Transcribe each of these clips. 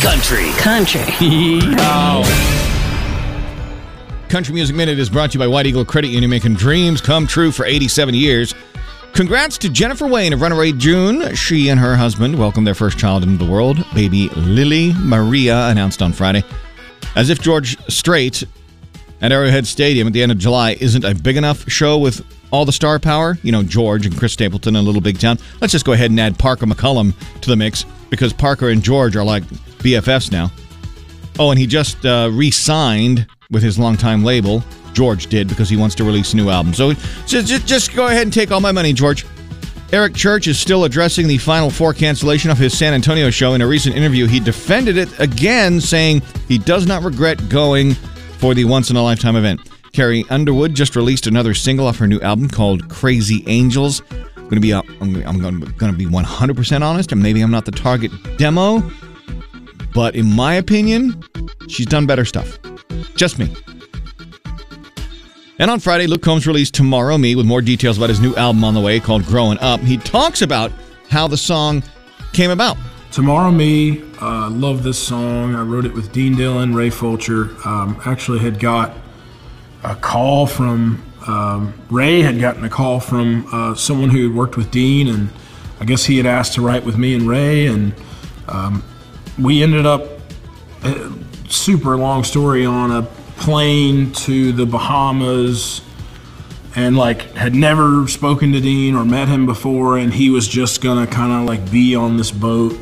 Country. Country. Country Music Minute is brought to you by White Eagle Credit Union, making dreams come true for 87 years. Congrats to Jennifer Wayne of Runaway June. She and her husband welcomed their first child into the world, baby Lily Maria, announced on Friday. As if George Strait at Arrowhead Stadium at the end of July isn't a big enough show with all the star power, you know, George and Chris Stapleton in a little big town. Let's just go ahead and add Parker McCollum to the mix because Parker and George are like BFFs now. Oh, and he just uh, re signed with his longtime label. George did because he wants to release a new album. So just, just, go ahead and take all my money, George. Eric Church is still addressing the Final Four cancellation of his San Antonio show. In a recent interview, he defended it again, saying he does not regret going for the once in a lifetime event. Carrie Underwood just released another single off her new album called Crazy Angels. I'm to be, uh, I'm, I'm going to be 100% honest, and maybe I'm not the target demo, but in my opinion, she's done better stuff. Just me. And on Friday, Luke Combs released Tomorrow Me with more details about his new album on the way called Growing Up. He talks about how the song came about. Tomorrow Me, uh, love this song. I wrote it with Dean Dillon, Ray Fulcher. Um, actually, had got a call from um, Ray, had gotten a call from uh, someone who had worked with Dean, and I guess he had asked to write with me and Ray, and um, we ended up, uh, super long story, on a plane to the Bahamas and like had never spoken to Dean or met him before, and he was just gonna kind of like be on this boat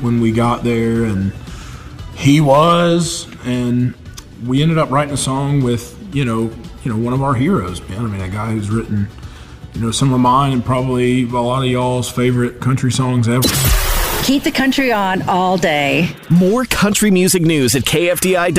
when we got there, and he was, and we ended up writing a song with you know you know one of our heroes, man. I mean, a guy who's written you know some of mine and probably a lot of y'all's favorite country songs ever. Keep the country on all day. More country music news at KFDI.